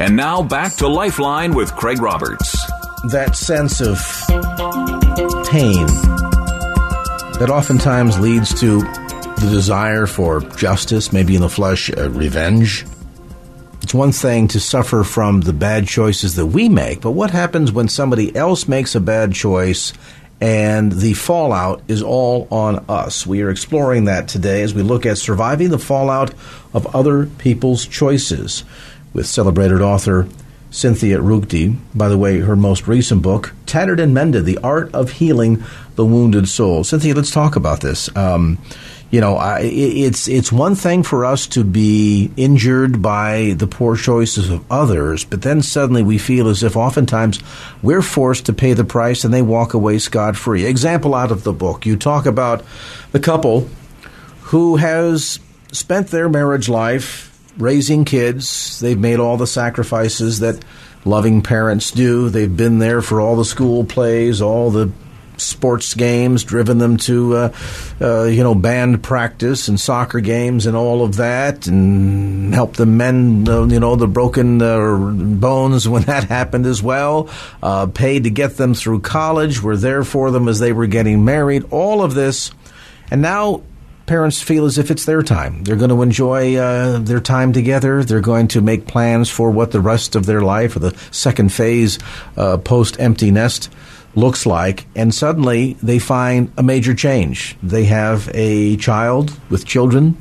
And now back to Lifeline with Craig Roberts. That sense of pain that oftentimes leads to the desire for justice, maybe in the flesh, uh, revenge. It's one thing to suffer from the bad choices that we make, but what happens when somebody else makes a bad choice and the fallout is all on us? We are exploring that today as we look at surviving the fallout of other people's choices with celebrated author Cynthia Ruchti. By the way, her most recent book, Tattered and Mended The Art of Healing the Wounded Soul. Cynthia, let's talk about this. Um, you know, I, it's it's one thing for us to be injured by the poor choices of others, but then suddenly we feel as if oftentimes we're forced to pay the price and they walk away scot free. Example out of the book, you talk about the couple who has spent their marriage life raising kids. They've made all the sacrifices that loving parents do. They've been there for all the school plays, all the sports games, driven them to, uh, uh, you know, band practice and soccer games and all of that, and helped them mend, uh, you know, the broken uh, bones when that happened as well. Uh, paid to get them through college, were there for them as they were getting married. All of this, and now parents feel as if it's their time. They're going to enjoy uh, their time together. They're going to make plans for what the rest of their life or the second phase uh, post empty nest looks like. And suddenly they find a major change. They have a child with children.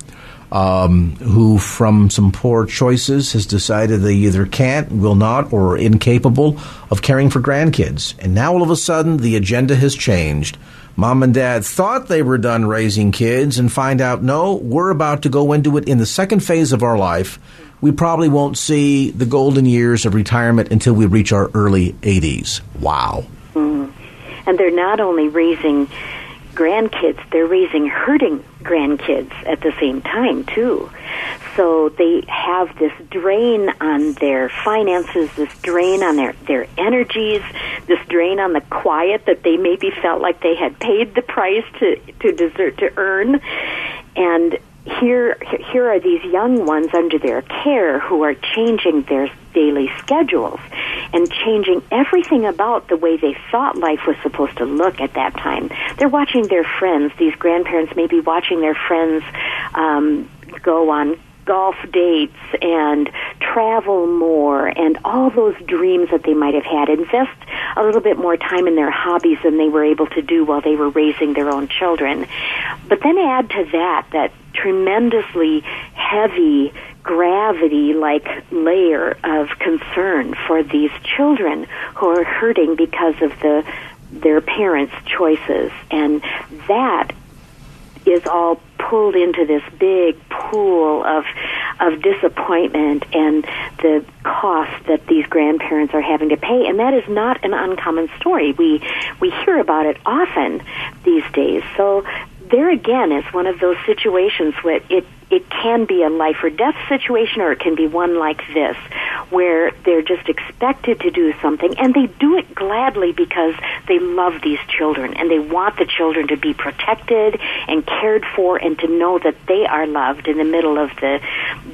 Um, who, from some poor choices, has decided they either can't, will not, or are incapable of caring for grandkids. And now all of a sudden, the agenda has changed Mom and dad thought they were done raising kids and find out, no, we're about to go into it in the second phase of our life. We probably won't see the golden years of retirement until we reach our early 80s. Wow. Mm. And they're not only raising grandkids, they're raising hurting grandkids at the same time, too. So they have this drain on their finances, this drain on their, their energies, this drain on the quiet that they maybe felt like they had paid the price to, to desert to earn. And here here are these young ones under their care who are changing their daily schedules and changing everything about the way they thought life was supposed to look at that time. They're watching their friends, these grandparents may be watching their friends um, go on golf dates and travel more and all those dreams that they might have had. Invest a little bit more time in their hobbies than they were able to do while they were raising their own children. But then add to that that tremendously heavy gravity like layer of concern for these children who are hurting because of the their parents' choices and that is all pulled into this big pool of of disappointment and the cost that these grandparents are having to pay. And that is not an uncommon story. We we hear about it often these days. So there again is one of those situations where it it can be a life or death situation or it can be one like this where they're just expected to do something and they do it gladly because they love these children and they want the children to be protected and cared for and to know that they are loved in the middle of the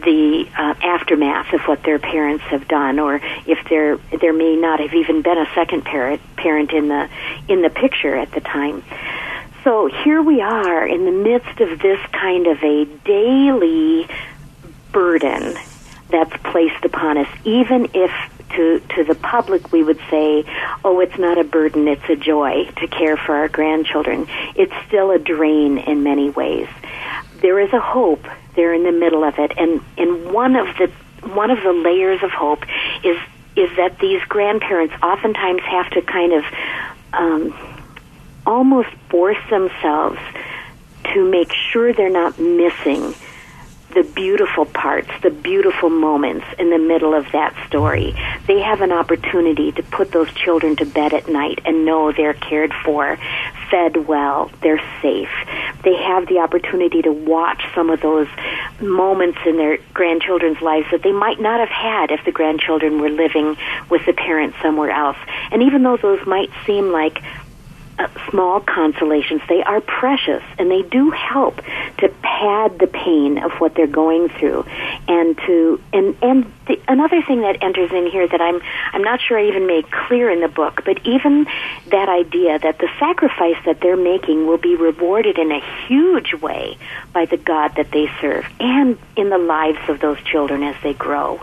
the uh, aftermath of what their parents have done or if there there may not have even been a second parent parent in the in the picture at the time so here we are in the midst of this kind of a daily burden that's placed upon us, even if to, to the public we would say, oh, it's not a burden, it's a joy to care for our grandchildren. It's still a drain in many ways. There is a hope there in the middle of it, and, and one of the one of the layers of hope is is that these grandparents oftentimes have to kind of um, almost force themselves to make sure they're not missing the beautiful parts, the beautiful moments in the middle of that story. They have an opportunity to put those children to bed at night and know they're cared for, fed well, they're safe. They have the opportunity to watch some of those moments in their grandchildren's lives that they might not have had if the grandchildren were living with the parents somewhere else. And even though those might seem like Uh, small consolations. They are precious and they do help to pad the pain of what they're going through. And to and and the, another thing that enters in here that I'm I'm not sure I even made clear in the book, but even that idea that the sacrifice that they're making will be rewarded in a huge way by the God that they serve and in the lives of those children as they grow.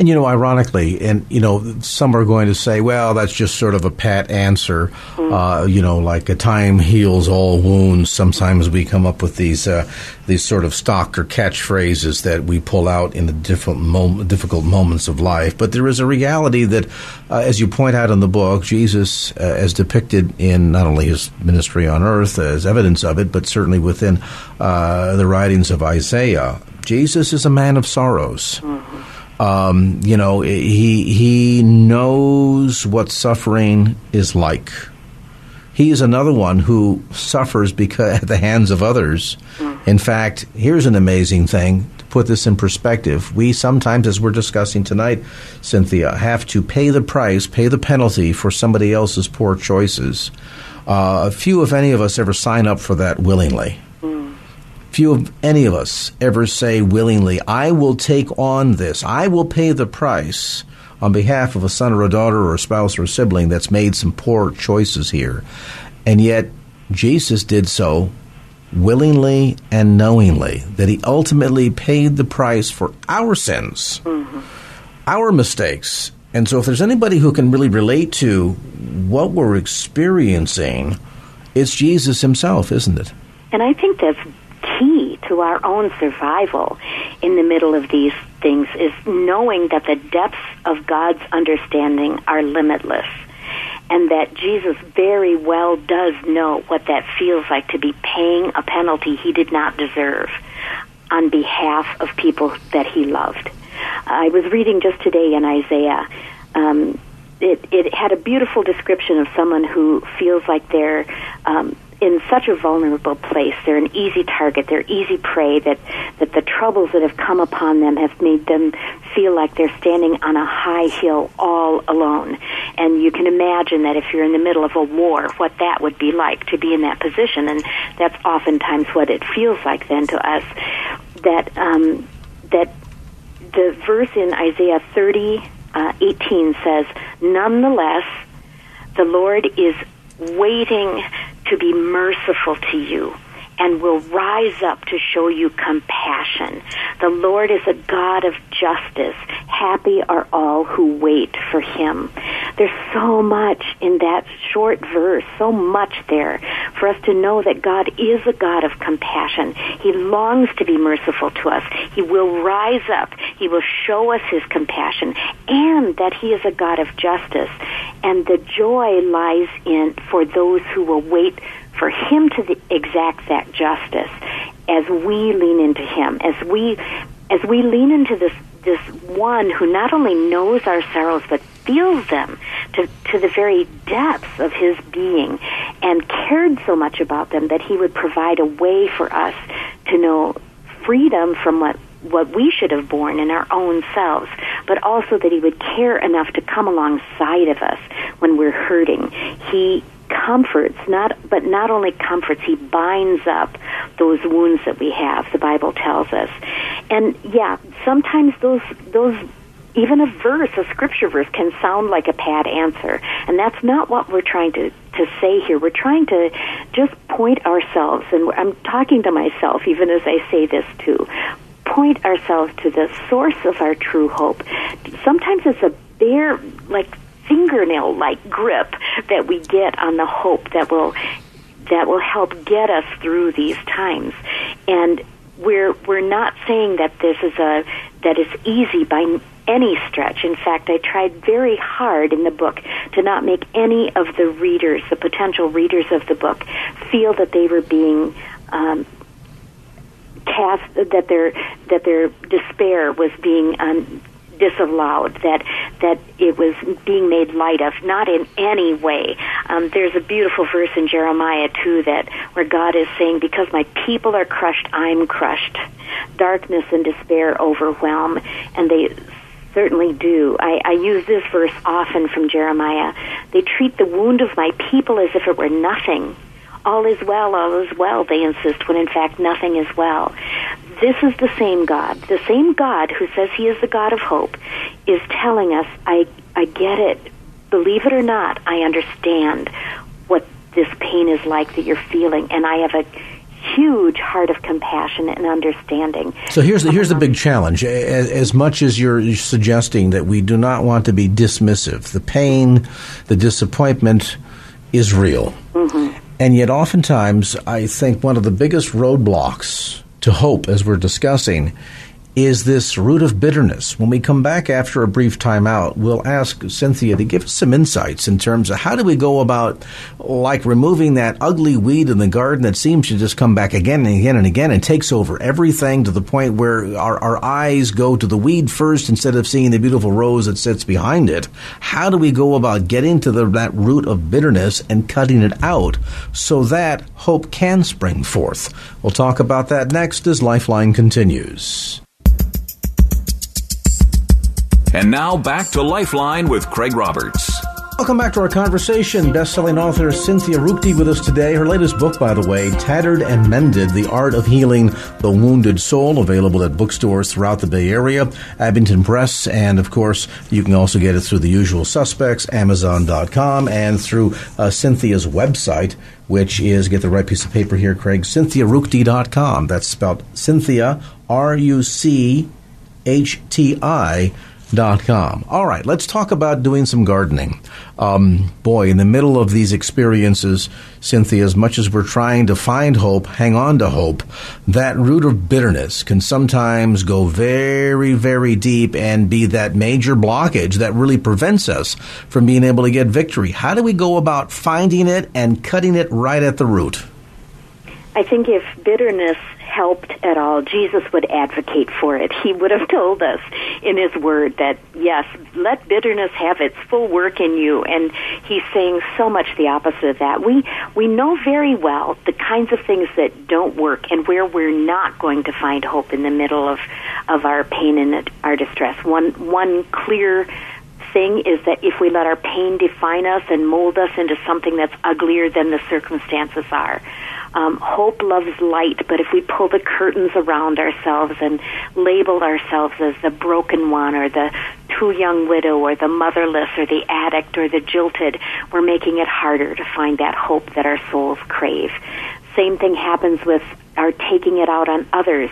And you know, ironically, and you know, some are going to say, "Well, that's just sort of a pat answer." Mm-hmm. Uh, you know, like a time heals all wounds. Sometimes we come up with these uh, these sort of stock or catchphrases that we pull out in the different mom- difficult moments of life. But there is a reality that, uh, as you point out in the book, Jesus, uh, as depicted in not only his ministry on earth as evidence of it, but certainly within uh, the writings of Isaiah, Jesus is a man of sorrows. Mm-hmm. Um, you know, he he knows what suffering is like. He is another one who suffers because at the hands of others. In fact, here's an amazing thing to put this in perspective. We sometimes, as we're discussing tonight, Cynthia, have to pay the price, pay the penalty for somebody else's poor choices. Uh, few, if any of us, ever sign up for that willingly. Few of any of us ever say willingly, I will take on this, I will pay the price on behalf of a son or a daughter or a spouse or a sibling that's made some poor choices here. And yet, Jesus did so willingly and knowingly, that he ultimately paid the price for our sins, mm-hmm. our mistakes. And so, if there's anybody who can really relate to what we're experiencing, it's Jesus himself, isn't it? And I think that's key to our own survival in the middle of these things is knowing that the depths of God's understanding are limitless and that Jesus very well does know what that feels like to be paying a penalty he did not deserve on behalf of people that he loved. I was reading just today in Isaiah. Um, it, it had a beautiful description of someone who feels like they're um, in such a vulnerable place. They're an easy target. They're easy prey. That that the troubles that have come upon them have made them feel like they're standing on a high hill all alone. And you can imagine that if you're in the middle of a war, what that would be like to be in that position. And that's oftentimes what it feels like then to us. That um, that the verse in Isaiah 30, uh, 18 says, Nonetheless, the Lord is waiting to be merciful to you and will rise up to show you compassion. The Lord is a God of justice. Happy are all who wait for him. There's so much in that short verse, so much there for us to know that God is a God of compassion. He longs to be merciful to us. He will rise up. He will show us his compassion and that he is a God of justice. And the joy lies in for those who will wait for him to the, exact that justice as we lean into him, as we as we lean into this this one who not only knows our sorrows but feels them to, to the very depths of his being and cared so much about them that he would provide a way for us to know freedom from what what we should have borne in our own selves, but also that he would care enough to come alongside of us when we're hurting. He comforts not but not only comforts he binds up those wounds that we have the bible tells us and yeah sometimes those those even a verse a scripture verse can sound like a pat answer. And that's not what we're trying to to say here. We're trying to just point ourselves and i'm talking to myself even as i say this too. Point ourselves to the source of our true hope. Sometimes it's a bare like fingernail like grip that we get on the hope that will that will help get us through these times. And we're we're not saying that this is a that is easy by any stretch. In fact, I tried very hard in the book to not make any of the readers, the potential readers of the book, feel that they were being um, cast that their that their despair was being um, disallowed, that that it was being made light of, not in any way. Um, there's a beautiful verse in Jeremiah too that where God is saying, "Because my people are crushed, I'm crushed. Darkness and despair overwhelm, and they." Certainly do. I, I use this verse often from Jeremiah. They treat the wound of my people as if it were nothing all is well, all is well, they insist, when in fact nothing is well. This is the same God. The same God who says he is the God of hope is telling us, I, I get it. Believe it or not, I understand what this pain is like that you're feeling, and I have a huge heart of compassion and understanding. So here's the, here's the big challenge. As, as, much as you're suggesting that we do not want to be dismissive, the pain, the disappointment is real. Mm-hmm. And yet, oftentimes, I think one of the biggest roadblocks to hope, as we're discussing, is this root of bitterness. When we come back after a brief timeout, we'll ask Cynthia to give us some insights in terms of how do we go about like removing that ugly weed in the garden that seems to just come back again and again and again and takes over everything to the point where our, our eyes go to the weed first instead of seeing the beautiful rose that sits behind it. How do we go about getting to the, that root of bitterness and cutting it out so that hope can spring forth? We'll talk about that next as Lifeline continues. And now back to Lifeline with Craig Roberts. Welcome back to our conversation. Best-selling author Cynthia Ruchti with us today. Her latest book, by the way, Tattered and Mended: The Art of Healing the Wounded Soul, available at bookstores throughout the Bay Area, Abingdon Press, and of course, you can also get it through the usual suspects, Amazon.com, and through uh, Cynthia's website, which is get the right piece of paper here, Craig. CynthiaRuchti.com. That's spelled Cynthia R U C H T I com. All right, let's talk about doing some gardening. Um, boy, in the middle of these experiences, Cynthia, as much as we're trying to find hope, hang on to hope, that root of bitterness can sometimes go very, very deep and be that major blockage that really prevents us from being able to get victory. How do we go about finding it and cutting it right at the root? I think if bitterness helped at all, Jesus would advocate for it. He would have told us in His Word that, yes, let bitterness have its full work in you. And He's saying so much the opposite of that. We, we know very well the kinds of things that don't work and where we're not going to find hope in the middle of, of our pain and our distress. One, one clear thing is that if we let our pain define us and mold us into something that's uglier than the circumstances are, um, hope loves light, but if we pull the curtains around ourselves and label ourselves as the broken one or the too young widow or the motherless or the addict or the jilted, we're making it harder to find that hope that our souls crave. Same thing happens with our taking it out on others.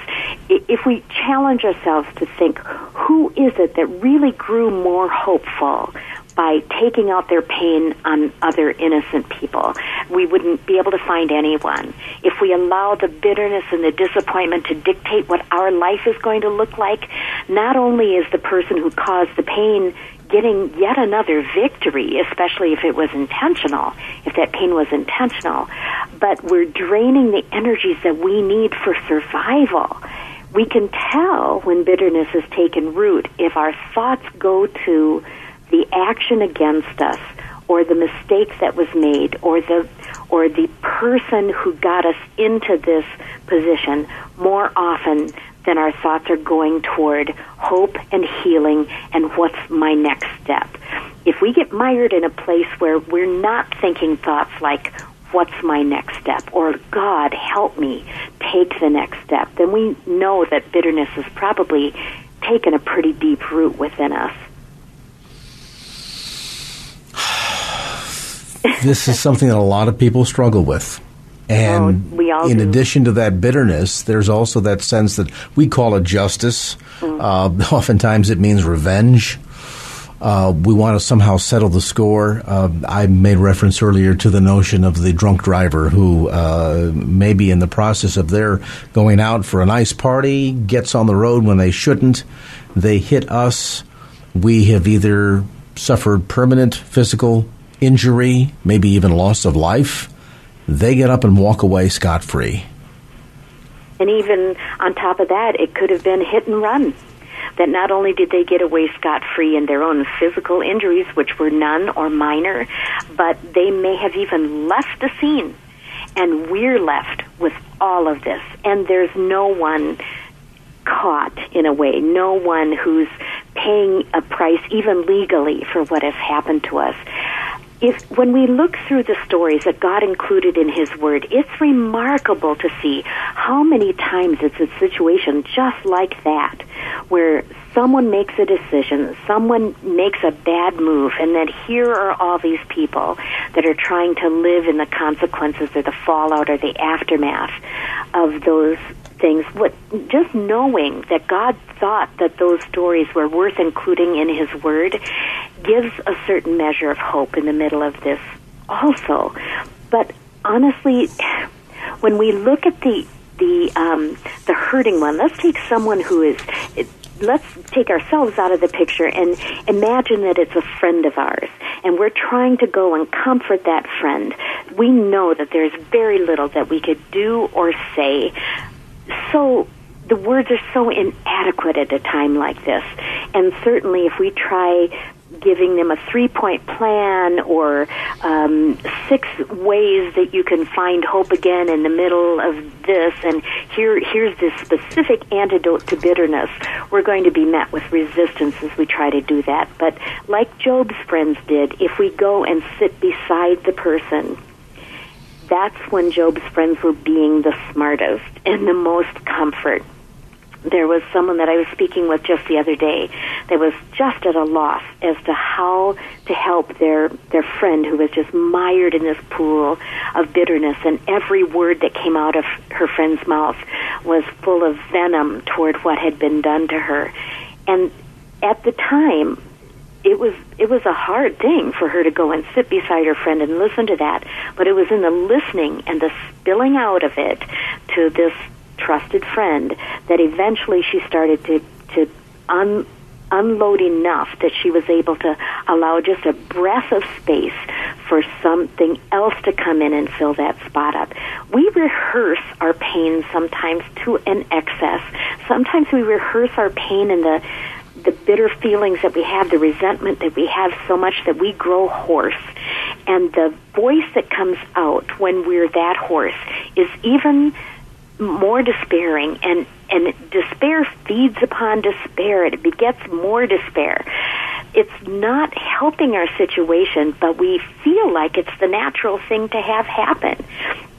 If we challenge ourselves to think, who is it that really grew more hopeful by taking out their pain on other innocent people. We wouldn't be able to find anyone. If we allow the bitterness and the disappointment to dictate what our life is going to look like, not only is the person who caused the pain getting yet another victory, especially if it was intentional, if that pain was intentional, but we're draining the energies that we need for survival. We can tell when bitterness has taken root if our thoughts go to the action against us or the mistake that was made or the or the person who got us into this position more often than our thoughts are going toward hope and healing and what's my next step. If we get mired in a place where we're not thinking thoughts like what's my next step or God help me take the next step, then we know that bitterness has probably taken a pretty deep root within us. This is something that a lot of people struggle with. And oh, in do. addition to that bitterness, there's also that sense that we call it justice. Mm. Uh, oftentimes it means revenge. Uh, we want to somehow settle the score. Uh, I made reference earlier to the notion of the drunk driver who uh, maybe in the process of their going out for a nice party gets on the road when they shouldn't. They hit us. We have either suffered permanent physical injury, maybe even loss of life, they get up and walk away scot free. And even on top of that, it could have been hit and run. That not only did they get away scot free in their own physical injuries, which were none or minor, but they may have even left the scene. And we're left with all of this. And there's no one caught in a way, no one who's paying a price, even legally, for what has happened to us if when we look through the stories that God included in His Word, it's remarkable to see how many times it's a situation just like that, where someone makes a decision, someone makes a bad move, and then here are all these people that are trying to live in the consequences or the fallout or the aftermath of those things. What just knowing that God thought that those stories were worth including in His Word gives a certain measure of hope in the middle of this, also. But honestly, when we look at the the um, the hurting one, let's take someone who is. Let's take ourselves out of the picture and imagine that it's a friend of ours, and we're trying to go and comfort that friend. We know that there's very little that we could do or say so the words are so inadequate at a time like this. And certainly, if we try giving them a three point plan or um, six ways that you can find hope again in the middle of this, and here here's this specific antidote to bitterness, we're going to be met with resistance as we try to do that. But like Job's friends did, if we go and sit beside the person that's when Job's friends were being the smartest and the most comfort. There was someone that I was speaking with just the other day that was just at a loss as to how to help their their friend who was just mired in this pool of bitterness and every word that came out of her friend's mouth was full of venom toward what had been done to her. And at the time, it was it was a hard thing for her to go and sit beside her friend and listen to that but it was in the listening and the spilling out of it to this trusted friend that eventually she started to to un, unload enough that she was able to allow just a breath of space for something else to come in and fill that spot up. We rehearse our pain sometimes to an excess. Sometimes we rehearse our pain in the the bitter feelings that we have, the resentment that we have so much that we grow hoarse. And the voice that comes out when we're that hoarse is even more despairing. And and despair feeds upon despair. It begets more despair. It's not helping our situation but we feel like it's the natural thing to have happen.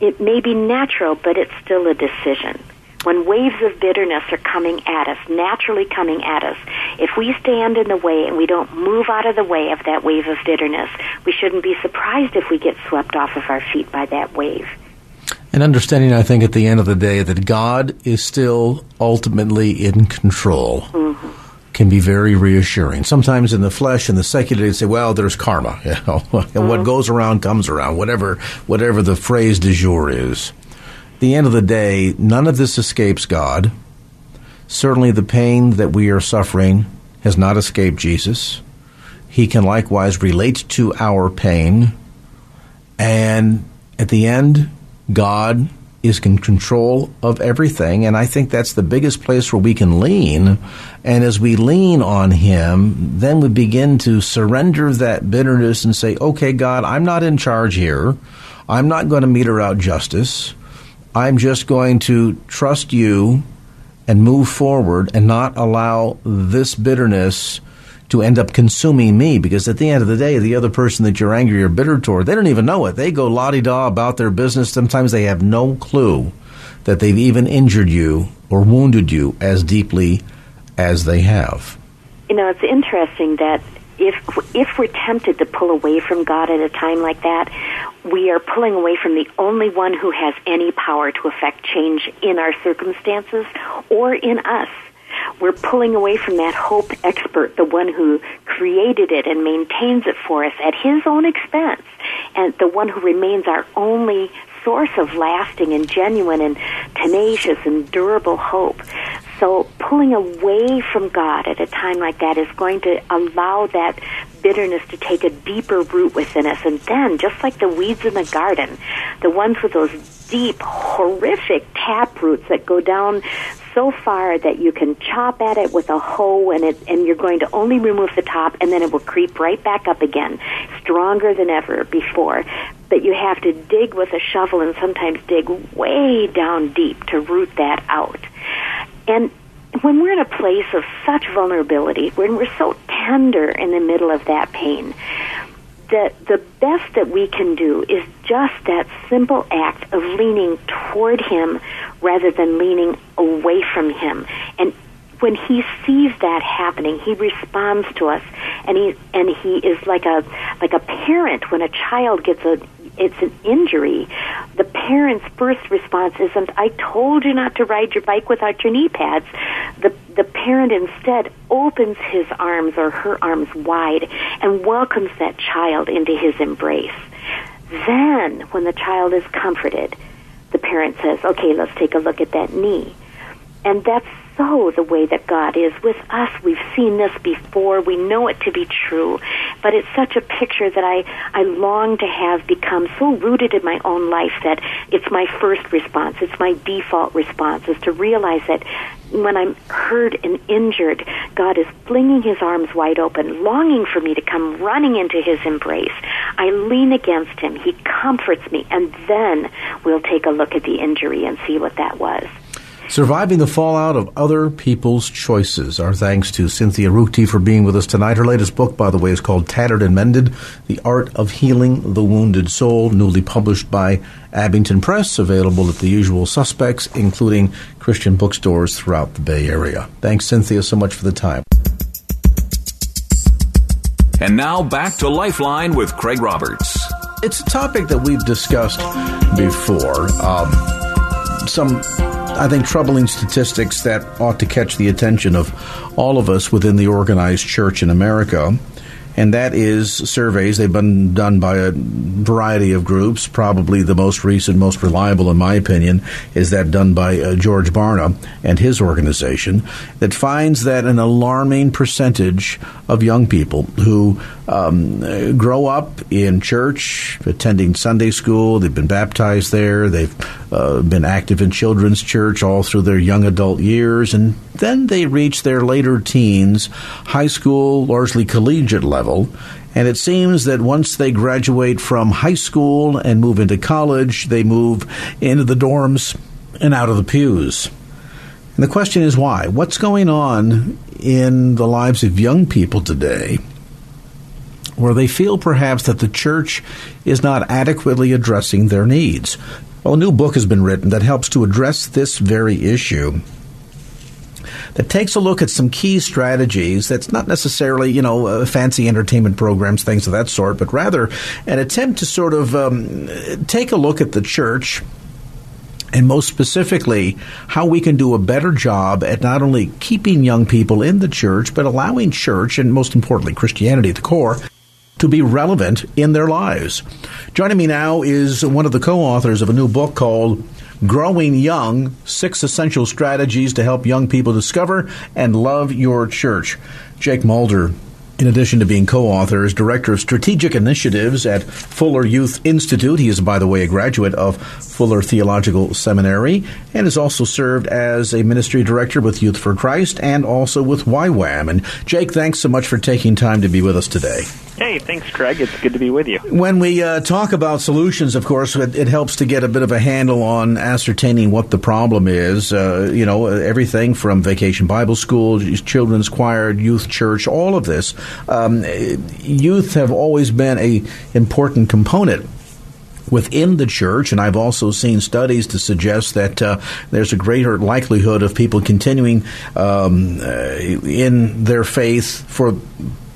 It may be natural but it's still a decision when waves of bitterness are coming at us, naturally coming at us, if we stand in the way and we don't move out of the way of that wave of bitterness, we shouldn't be surprised if we get swept off of our feet by that wave. And understanding, I think, at the end of the day, that God is still ultimately in control. Mm-hmm can be very reassuring. Sometimes in the flesh and the secular, they say, "Well, there's karma. You know, mm-hmm. what goes around comes around." Whatever, whatever the phrase du jour is the end of the day, none of this escapes God. Certainly, the pain that we are suffering has not escaped Jesus. He can likewise relate to our pain. And at the end, God is in control of everything. And I think that's the biggest place where we can lean. And as we lean on Him, then we begin to surrender that bitterness and say, okay, God, I'm not in charge here. I'm not going to meter out justice. I'm just going to trust you and move forward and not allow this bitterness to end up consuming me because at the end of the day, the other person that you're angry or bitter toward, they don't even know it. They go la di da about their business. Sometimes they have no clue that they've even injured you or wounded you as deeply as they have. You know, it's interesting that if if we're tempted to pull away from God at a time like that, we are pulling away from the only one who has any power to affect change in our circumstances or in us. We're pulling away from that hope expert, the one who created it and maintains it for us at his own expense, and the one who remains our only source of lasting and genuine and tenacious and durable hope. So pulling away from God at a time like that is going to allow that bitterness to take a deeper root within us. And then, just like the weeds in the garden, the ones with those deep, horrific tap roots that go down so far that you can chop at it with a hoe and it and you're going to only remove the top and then it will creep right back up again stronger than ever before but you have to dig with a shovel and sometimes dig way down deep to root that out and when we're in a place of such vulnerability when we're so tender in the middle of that pain that the best that we can do is just that simple act of leaning toward him rather than leaning away from him. And when he sees that happening, he responds to us, and he and he is like a like a parent when a child gets a it's an injury. The parent's first response isn't "I told you not to ride your bike without your knee pads." The the parent instead opens his arms or her arms wide and welcomes that child into his embrace. Then, when the child is comforted, the parent says, okay, let's take a look at that knee. And that's so the way that God is with us. We've seen this before. We know it to be true. But it's such a picture that I, I long to have become so rooted in my own life that it's my first response. It's my default response is to realize that when I'm hurt and injured, God is flinging his arms wide open, longing for me to come running into his embrace. I lean against him. He comforts me. And then we'll take a look at the injury and see what that was. Surviving the fallout of other people's choices. Our thanks to Cynthia Ruchti for being with us tonight. Her latest book, by the way, is called Tattered and Mended The Art of Healing the Wounded Soul, newly published by Abingdon Press, available at the usual suspects, including Christian bookstores throughout the Bay Area. Thanks, Cynthia, so much for the time. And now back to Lifeline with Craig Roberts. It's a topic that we've discussed before. Um, some I think, troubling statistics that ought to catch the attention of all of us within the organized church in America and that is surveys. They've been done by a variety of groups. Probably the most recent, most reliable, in my opinion, is that done by uh, George Barna and his organization that finds that an alarming percentage of young people who um, grow up in church, attending Sunday school, they've been baptized there, they've uh, been active in children's church all through their young adult years, and then they reach their later teens, high school, largely collegiate level, and it seems that once they graduate from high school and move into college, they move into the dorms and out of the pews. And the question is why? What's going on in the lives of young people today where they feel perhaps that the church is not adequately addressing their needs? Well, a new book has been written that helps to address this very issue that takes a look at some key strategies that's not necessarily, you know, uh, fancy entertainment programs, things of that sort, but rather an attempt to sort of um, take a look at the church and most specifically, how we can do a better job at not only keeping young people in the church, but allowing church, and most importantly, Christianity at the core, to be relevant in their lives. Joining me now is one of the co authors of a new book called Growing Young Six Essential Strategies to Help Young People Discover and Love Your Church. Jake Mulder, in addition to being co author, is Director of Strategic Initiatives at Fuller Youth Institute. He is, by the way, a graduate of Fuller Theological Seminary and has also served as a ministry director with Youth for Christ and also with YWAM. And Jake, thanks so much for taking time to be with us today. Hey, thanks, Craig. It's good to be with you. When we uh, talk about solutions, of course, it, it, helps to get a bit of a handle on ascertaining what the problem is. Uh, you know, everything from vacation Bible school, children's choir, youth church, all of this. Um, youth have always been a important component within the church, and I've also seen studies to suggest that uh, there's a greater likelihood of people continuing um, uh, in their faith for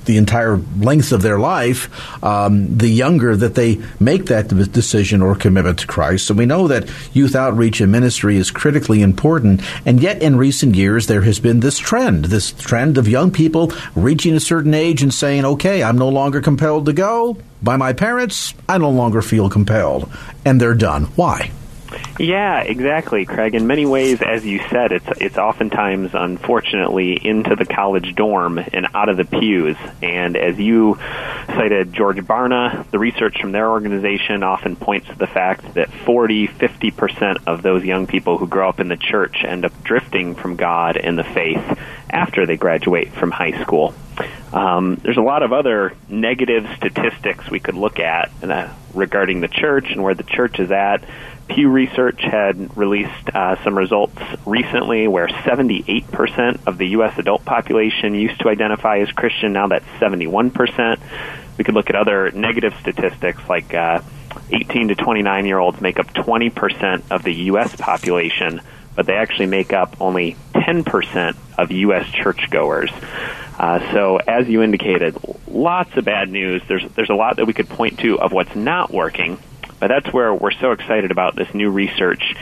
the entire length of their life, um, the younger that they make that decision or commitment to Christ. So we know that youth outreach and ministry is critically important. And yet, in recent years, there has been this trend, this trend of young people reaching a certain age and saying, okay, I'm no longer compelled to go by my parents. I no longer feel compelled. And they're done. Why? Yeah, exactly, Craig. In many ways, as you said, it's it's oftentimes, unfortunately, into the college dorm and out of the pews. And as you cited, George Barna, the research from their organization often points to the fact that 40, 50 percent of those young people who grow up in the church end up drifting from God and the faith after they graduate from high school. Um, there's a lot of other negative statistics we could look at uh, regarding the church and where the church is at. Pew Research had released uh, some results recently where 78% of the U.S. adult population used to identify as Christian. Now that's 71%. We could look at other negative statistics like uh, 18 to 29 year olds make up 20% of the U.S. population, but they actually make up only 10% of U.S. churchgoers. Uh, so, as you indicated, lots of bad news. There's there's a lot that we could point to of what's not working, but that's where we're so excited about this new research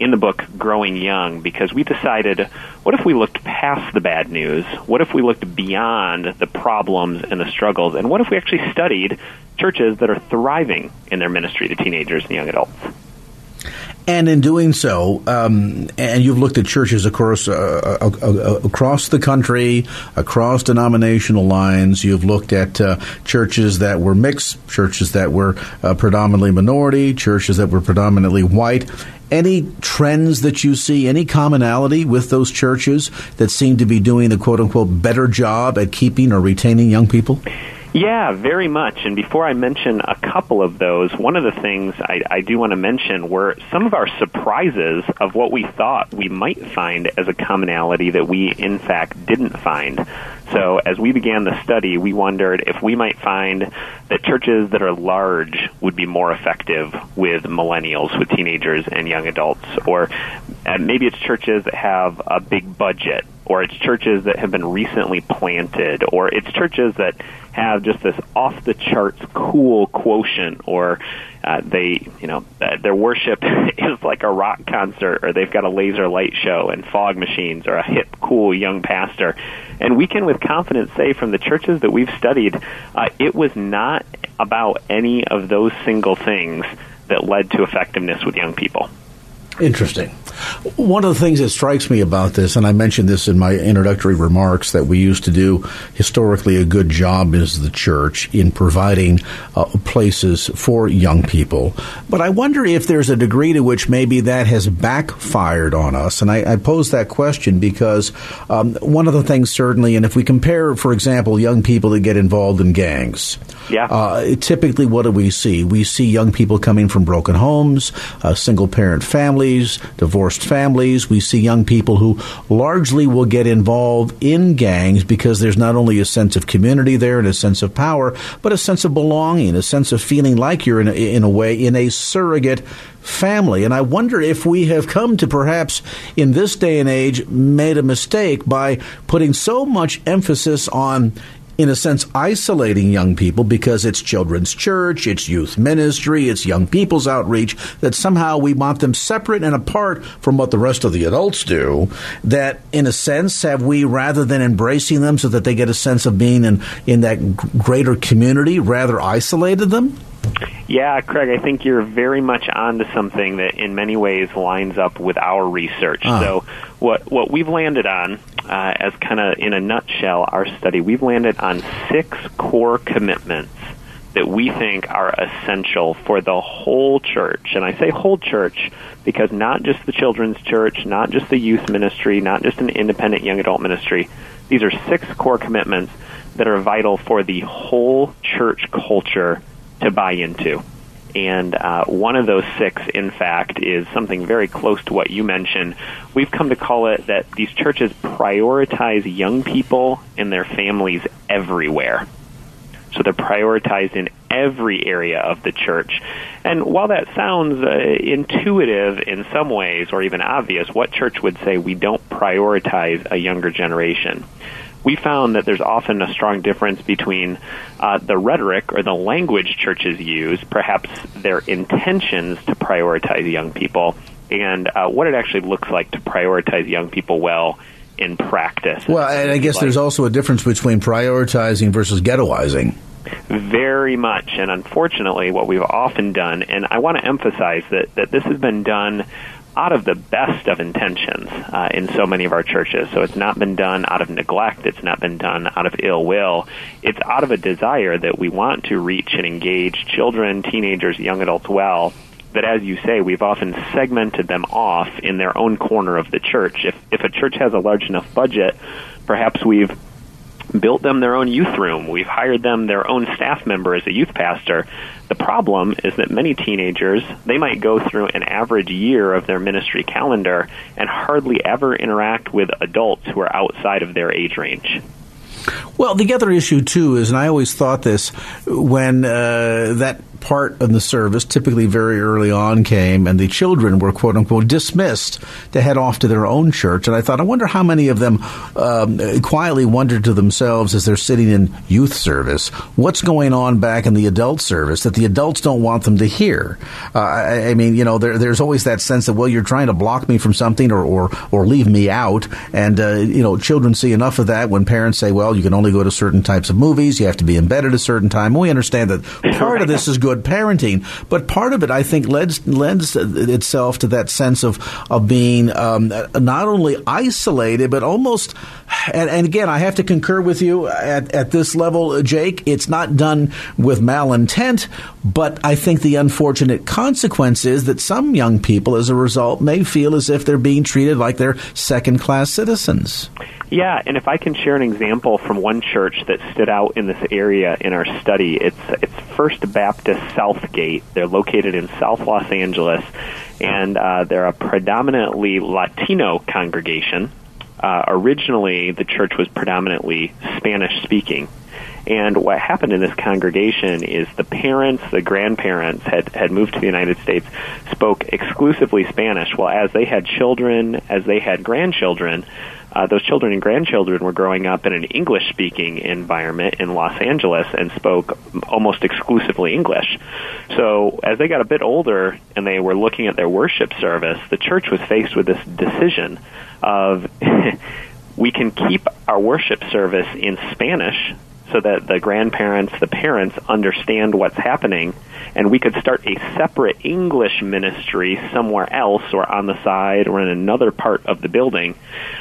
in the book Growing Young because we decided what if we looked past the bad news? What if we looked beyond the problems and the struggles? And what if we actually studied churches that are thriving in their ministry to teenagers and young adults? And in doing so, um, and you've looked at churches across uh, uh, uh, across the country, across denominational lines. You've looked at uh, churches that were mixed, churches that were predominantly minority, churches that were predominantly white. Any trends that you see, any commonality with those churches that seem to be doing the quote unquote better job at keeping or retaining young people? Yeah, very much. And before I mention a couple of those, one of the things I, I do want to mention were some of our surprises of what we thought we might find as a commonality that we, in fact, didn't find. So as we began the study, we wondered if we might find that churches that are large would be more effective with millennials, with teenagers and young adults, or uh, maybe it's churches that have a big budget, or it's churches that have been recently planted, or it's churches that have just this off the charts cool quotient, or uh, they, you know, uh, their worship is like a rock concert, or they've got a laser light show and fog machines, or a hip, cool young pastor. And we can, with confidence, say from the churches that we've studied, uh, it was not about any of those single things that led to effectiveness with young people. Interesting. One of the things that strikes me about this, and I mentioned this in my introductory remarks, that we used to do historically a good job as the church in providing uh, places for young people. But I wonder if there's a degree to which maybe that has backfired on us. And I, I pose that question because um, one of the things, certainly, and if we compare, for example, young people that get involved in gangs, yeah. Uh, typically, what do we see? We see young people coming from broken homes, uh, single parent families, divorced families. We see young people who largely will get involved in gangs because there's not only a sense of community there and a sense of power, but a sense of belonging, a sense of feeling like you're in a, in a way in a surrogate family. And I wonder if we have come to perhaps in this day and age made a mistake by putting so much emphasis on in a sense, isolating young people because it's children's church, it's youth ministry, it's young people's outreach, that somehow we want them separate and apart from what the rest of the adults do. That, in a sense, have we, rather than embracing them so that they get a sense of being in, in that greater community, rather isolated them? Yeah, Craig, I think you're very much onto something that in many ways lines up with our research. Uh. So, what, what we've landed on, uh, as kind of in a nutshell, our study, we've landed on six core commitments that we think are essential for the whole church. And I say whole church because not just the children's church, not just the youth ministry, not just an independent young adult ministry. These are six core commitments that are vital for the whole church culture to buy into. And uh, one of those six, in fact, is something very close to what you mentioned. We've come to call it that these churches prioritize young people and their families everywhere. So they're prioritized in every area of the church. And while that sounds uh, intuitive in some ways, or even obvious, what church would say we don't prioritize a younger generation? We found that there's often a strong difference between uh, the rhetoric or the language churches use, perhaps their intentions to prioritize young people, and uh, what it actually looks like to prioritize young people well in practice. Well, and I guess like, there's also a difference between prioritizing versus ghettoizing. Very much, and unfortunately, what we've often done, and I want to emphasize that, that this has been done out of the best of intentions uh, in so many of our churches. So it's not been done out of neglect. It's not been done out of ill will. It's out of a desire that we want to reach and engage children, teenagers, young adults well. That, as you say, we've often segmented them off in their own corner of the church. If if a church has a large enough budget, perhaps we've built them their own youth room. We've hired them their own staff member as a youth pastor. The problem is that many teenagers, they might go through an average year of their ministry calendar and hardly ever interact with adults who are outside of their age range. Well, the other issue too is, and I always thought this when uh, that part of the service, typically very early on, came and the children were quote unquote dismissed to head off to their own church. And I thought, I wonder how many of them um, quietly wondered to themselves as they're sitting in youth service, what's going on back in the adult service that the adults don't want them to hear. Uh, I, I, mean, you know, there, there's always that sense that well, you're trying to block me from something or or, or leave me out, and uh, you know, children see enough of that when parents say, well, you can only go to certain types of movies, you have to be in bed at a certain time. We understand that part of this is good parenting, but part of it, I think, lends, lends itself to that sense of of being um, not only isolated but almost. And, and, again, I have to concur with you at, at this level, Jake. It's not done with malintent, but I think the unfortunate consequence is that some young people, as a result, may feel as if they're being treated like they're second class citizens. Yeah, and if I can share an example from one church that stood out in this area in our study, it's it's First Baptist Southgate. They're located in South Los Angeles, and uh, they're a predominantly Latino congregation. Uh, originally, the church was predominantly Spanish speaking. And what happened in this congregation is the parents, the grandparents had, had moved to the United States, spoke exclusively Spanish. Well, as they had children, as they had grandchildren, uh, those children and grandchildren were growing up in an English speaking environment in Los Angeles and spoke almost exclusively English. So as they got a bit older and they were looking at their worship service, the church was faced with this decision of we can keep our worship service in Spanish so that the grandparents, the parents understand what's happening, and we could start a separate English ministry somewhere else or on the side or in another part of the building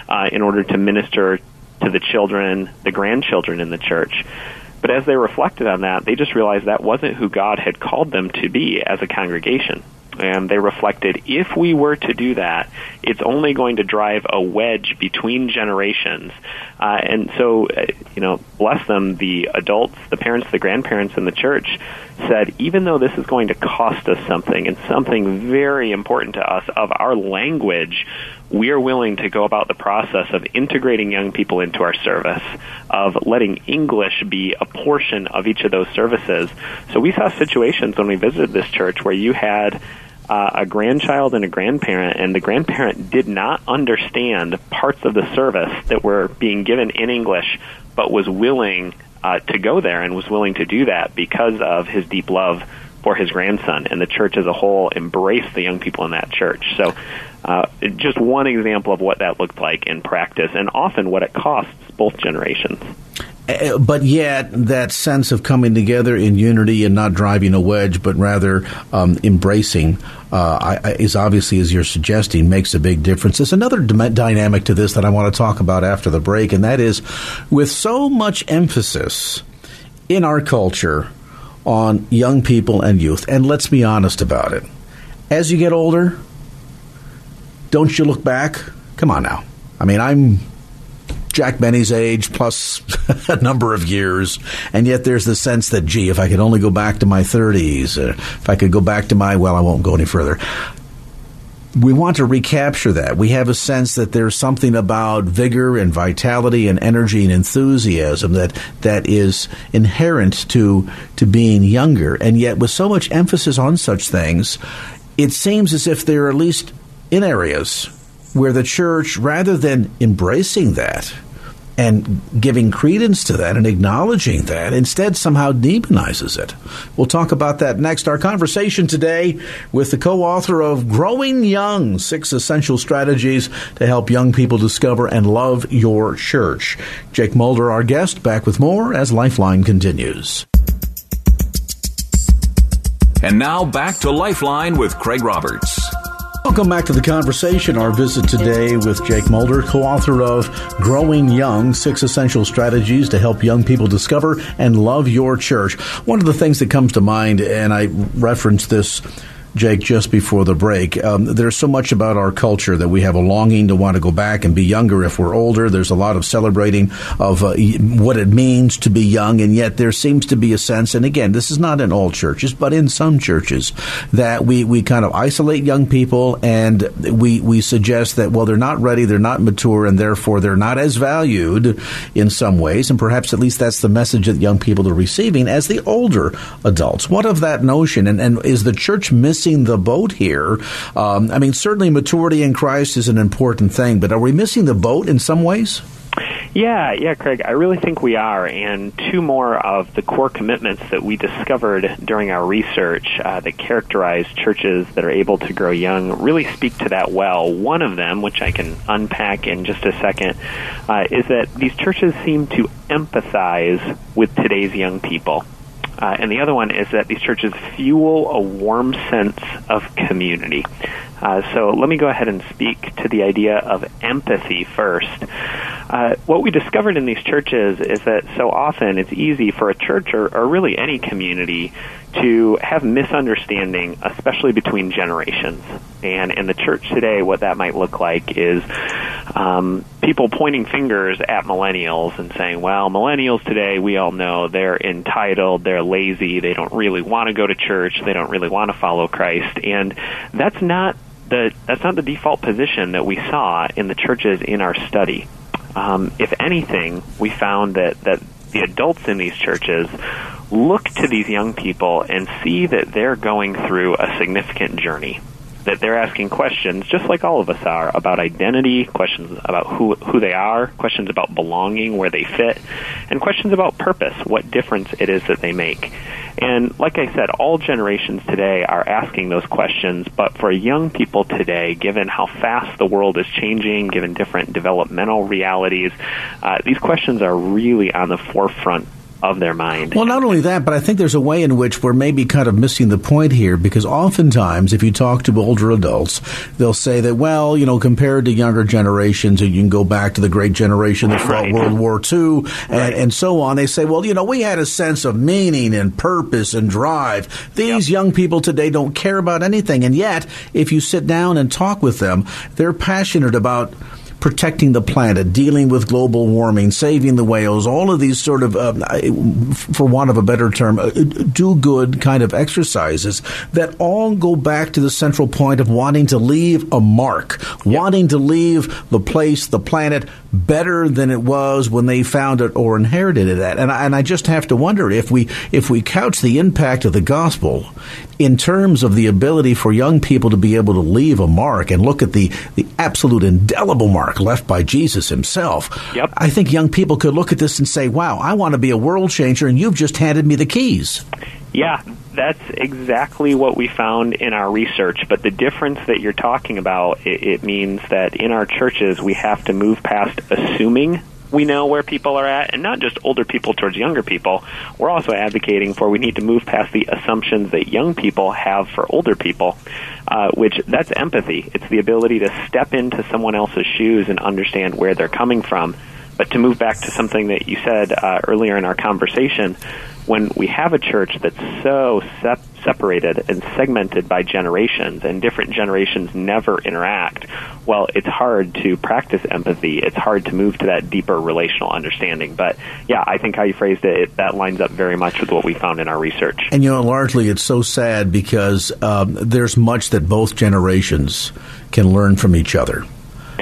uh, in order to minister to the children, the grandchildren in the church. But as they reflected on that, they just realized that wasn't who God had called them to be as a congregation and they reflected if we were to do that, it's only going to drive a wedge between generations. Uh, and so, uh, you know, bless them, the adults, the parents, the grandparents in the church said, even though this is going to cost us something and something very important to us of our language, we are willing to go about the process of integrating young people into our service, of letting English be a portion of each of those services. So we saw situations when we visited this church where you had uh, a grandchild and a grandparent, and the grandparent did not understand parts of the service that were being given in English, but was willing uh, to go there and was willing to do that because of his deep love for his grandson. And the church as a whole embraced the young people in that church. So, uh, just one example of what that looked like in practice, and often what it costs both generations. Uh, but yet that sense of coming together in unity and not driving a wedge, but rather um, embracing, uh, is obviously, as you're suggesting, makes a big difference. There's another d- dynamic to this that I want to talk about after the break, and that is with so much emphasis in our culture on young people and youth, and let's be honest about it. As you get older, don't you look back? Come on now. I mean, I'm Jack Benny's age plus a number of years, and yet there's the sense that, gee, if I could only go back to my 30s, uh, if I could go back to my, well, I won't go any further. We want to recapture that. We have a sense that there's something about vigor and vitality and energy and enthusiasm that that is inherent to to being younger, and yet with so much emphasis on such things, it seems as if there are at least in areas where the church, rather than embracing that, and giving credence to that and acknowledging that instead somehow demonizes it. We'll talk about that next. Our conversation today with the co author of Growing Young Six Essential Strategies to Help Young People Discover and Love Your Church. Jake Mulder, our guest, back with more as Lifeline continues. And now back to Lifeline with Craig Roberts. Welcome back to the conversation. Our visit today with Jake Mulder, co author of Growing Young Six Essential Strategies to Help Young People Discover and Love Your Church. One of the things that comes to mind, and I referenced this Jake, just before the break. Um, there's so much about our culture that we have a longing to want to go back and be younger if we're older. There's a lot of celebrating of uh, what it means to be young, and yet there seems to be a sense, and again, this is not in all churches, but in some churches, that we, we kind of isolate young people and we, we suggest that, well, they're not ready, they're not mature, and therefore they're not as valued in some ways, and perhaps at least that's the message that young people are receiving as the older adults. What of that notion, and, and is the church missing? Missing the boat here. Um, I mean, certainly maturity in Christ is an important thing, but are we missing the boat in some ways? Yeah, yeah, Craig, I really think we are. And two more of the core commitments that we discovered during our research uh, that characterize churches that are able to grow young really speak to that well. One of them, which I can unpack in just a second, uh, is that these churches seem to empathize with today's young people. Uh, and the other one is that these churches fuel a warm sense of community. Uh, so let me go ahead and speak to the idea of empathy first. Uh, what we discovered in these churches is that so often it's easy for a church or, or really any community to have misunderstanding, especially between generations. And in the church today, what that might look like is um, people pointing fingers at millennials and saying, well, millennials today, we all know they're entitled, they're lazy, they don't really want to go to church, they don't really want to follow Christ. And that's not the, that's not the default position that we saw in the churches in our study. Um, if anything, we found that, that the adults in these churches look to these young people and see that they're going through a significant journey. That they're asking questions, just like all of us are, about identity, questions about who who they are, questions about belonging, where they fit, and questions about purpose, what difference it is that they make. And like I said, all generations today are asking those questions, but for young people today, given how fast the world is changing, given different developmental realities, uh, these questions are really on the forefront of their mind. Well, not only that, but I think there's a way in which we're maybe kind of missing the point here because oftentimes, if you talk to older adults, they'll say that, well, you know, compared to younger generations, and you can go back to the great generation that fought right. World War II and, right. and so on, they say, well, you know, we had a sense of meaning and purpose and drive. These yep. young people today don't care about anything. And yet, if you sit down and talk with them, they're passionate about protecting the planet, dealing with global warming, saving the whales, all of these sort of, uh, for want of a better term, uh, do good kind of exercises that all go back to the central point of wanting to leave a mark, yep. wanting to leave the place, the planet, better than it was when they found it or inherited it at. And I, and I just have to wonder if we if we couch the impact of the gospel in terms of the ability for young people to be able to leave a mark and look at the, the absolute indelible mark left by Jesus himself. Yep. I think young people could look at this and say, wow, I want to be a world changer, and you've just handed me the keys. Yeah, that's exactly what we found in our research. But the difference that you're talking about, it, it means that in our churches, we have to move past assuming we know where people are at, and not just older people towards younger people. We're also advocating for we need to move past the assumptions that young people have for older people, uh, which that's empathy. It's the ability to step into someone else's shoes and understand where they're coming from. But to move back to something that you said uh, earlier in our conversation, when we have a church that's so sep- separated and segmented by generations and different generations never interact, well, it's hard to practice empathy. It's hard to move to that deeper relational understanding. But yeah, I think how you phrased it, it that lines up very much with what we found in our research. And you know, largely it's so sad because um, there's much that both generations can learn from each other.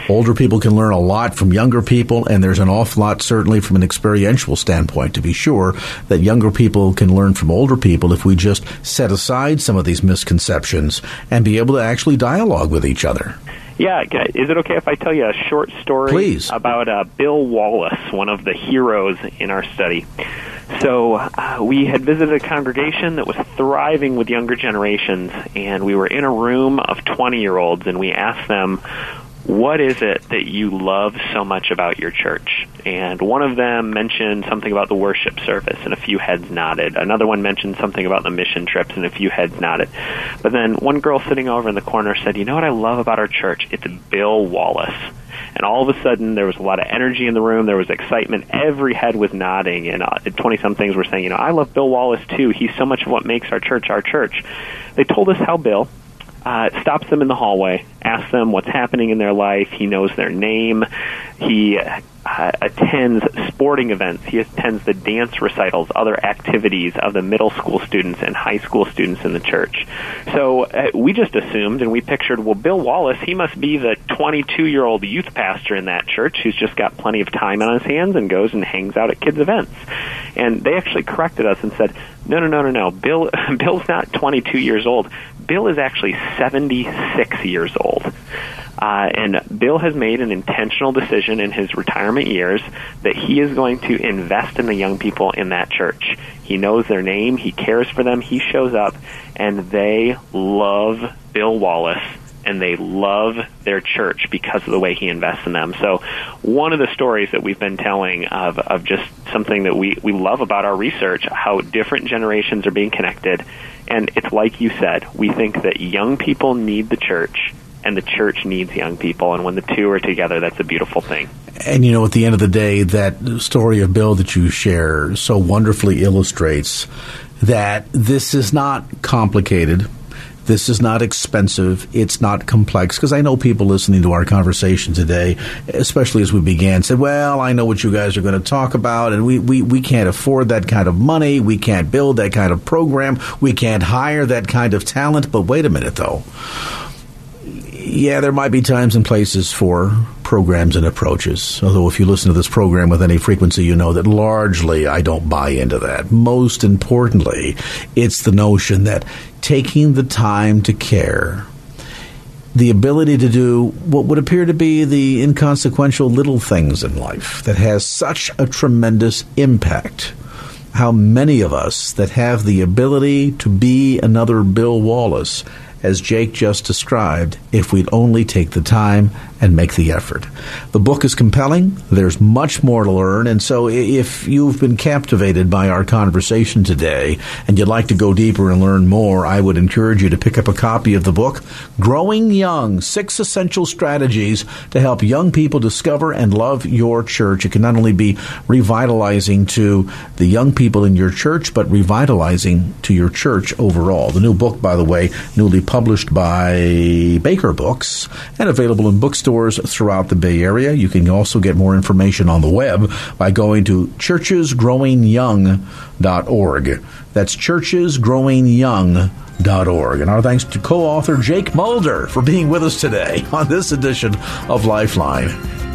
Older people can learn a lot from younger people, and there's an awful lot, certainly from an experiential standpoint, to be sure, that younger people can learn from older people if we just set aside some of these misconceptions and be able to actually dialogue with each other. Yeah, is it okay if I tell you a short story Please. about uh, Bill Wallace, one of the heroes in our study? So uh, we had visited a congregation that was thriving with younger generations, and we were in a room of 20 year olds, and we asked them what is it that you love so much about your church? And one of them mentioned something about the worship service, and a few heads nodded. Another one mentioned something about the mission trips, and a few heads nodded. But then one girl sitting over in the corner said, You know what I love about our church? It's Bill Wallace. And all of a sudden, there was a lot of energy in the room. There was excitement. Every head was nodding, and twenty uh, somethings were saying, "You know, I love Bill Wallace too. He's so much of what makes our church our church." They told us how Bill uh, stops them in the hallway, asks them what's happening in their life. He knows their name. He uh, attends sporting events. He attends the dance recitals, other activities of the middle school students and high school students in the church. So uh, we just assumed and we pictured, well, Bill Wallace, he must be the 22 year old youth pastor in that church who's just got plenty of time on his hands and goes and hangs out at kids' events. And they actually corrected us and said, no, no, no, no, no. Bill, Bill's not 22 years old. Bill is actually 76 years old. Uh, and Bill has made an intentional decision in his retirement years that he is going to invest in the young people in that church. He knows their name, he cares for them, he shows up, and they love Bill Wallace and they love their church because of the way he invests in them. So, one of the stories that we've been telling of, of just something that we, we love about our research, how different generations are being connected. And it's like you said, we think that young people need the church and the church needs young people. And when the two are together, that's a beautiful thing. And you know, at the end of the day, that story of Bill that you share so wonderfully illustrates that this is not complicated. This is not expensive. It's not complex. Because I know people listening to our conversation today, especially as we began, said, Well, I know what you guys are going to talk about, and we, we, we can't afford that kind of money. We can't build that kind of program. We can't hire that kind of talent. But wait a minute, though yeah, there might be times and places for programs and approaches. Although, if you listen to this program with any frequency, you know that largely I don't buy into that. Most importantly, it's the notion that taking the time to care, the ability to do what would appear to be the inconsequential little things in life that has such a tremendous impact. How many of us that have the ability to be another Bill Wallace as Jake just described, if we'd only take the time and make the effort. The book is compelling. There's much more to learn. And so if you've been captivated by our conversation today and you'd like to go deeper and learn more, I would encourage you to pick up a copy of the book, Growing Young Six Essential Strategies to Help Young People Discover and Love Your Church. It can not only be revitalizing to the young people in your church, but revitalizing to your church overall. The new book, by the way, newly published by Baker Books and available in bookstores throughout the Bay Area. You can also get more information on the web by going to churchesgrowingyoung.org. That's churchesgrowingyoung.org. And our thanks to co author Jake Mulder for being with us today on this edition of Lifeline.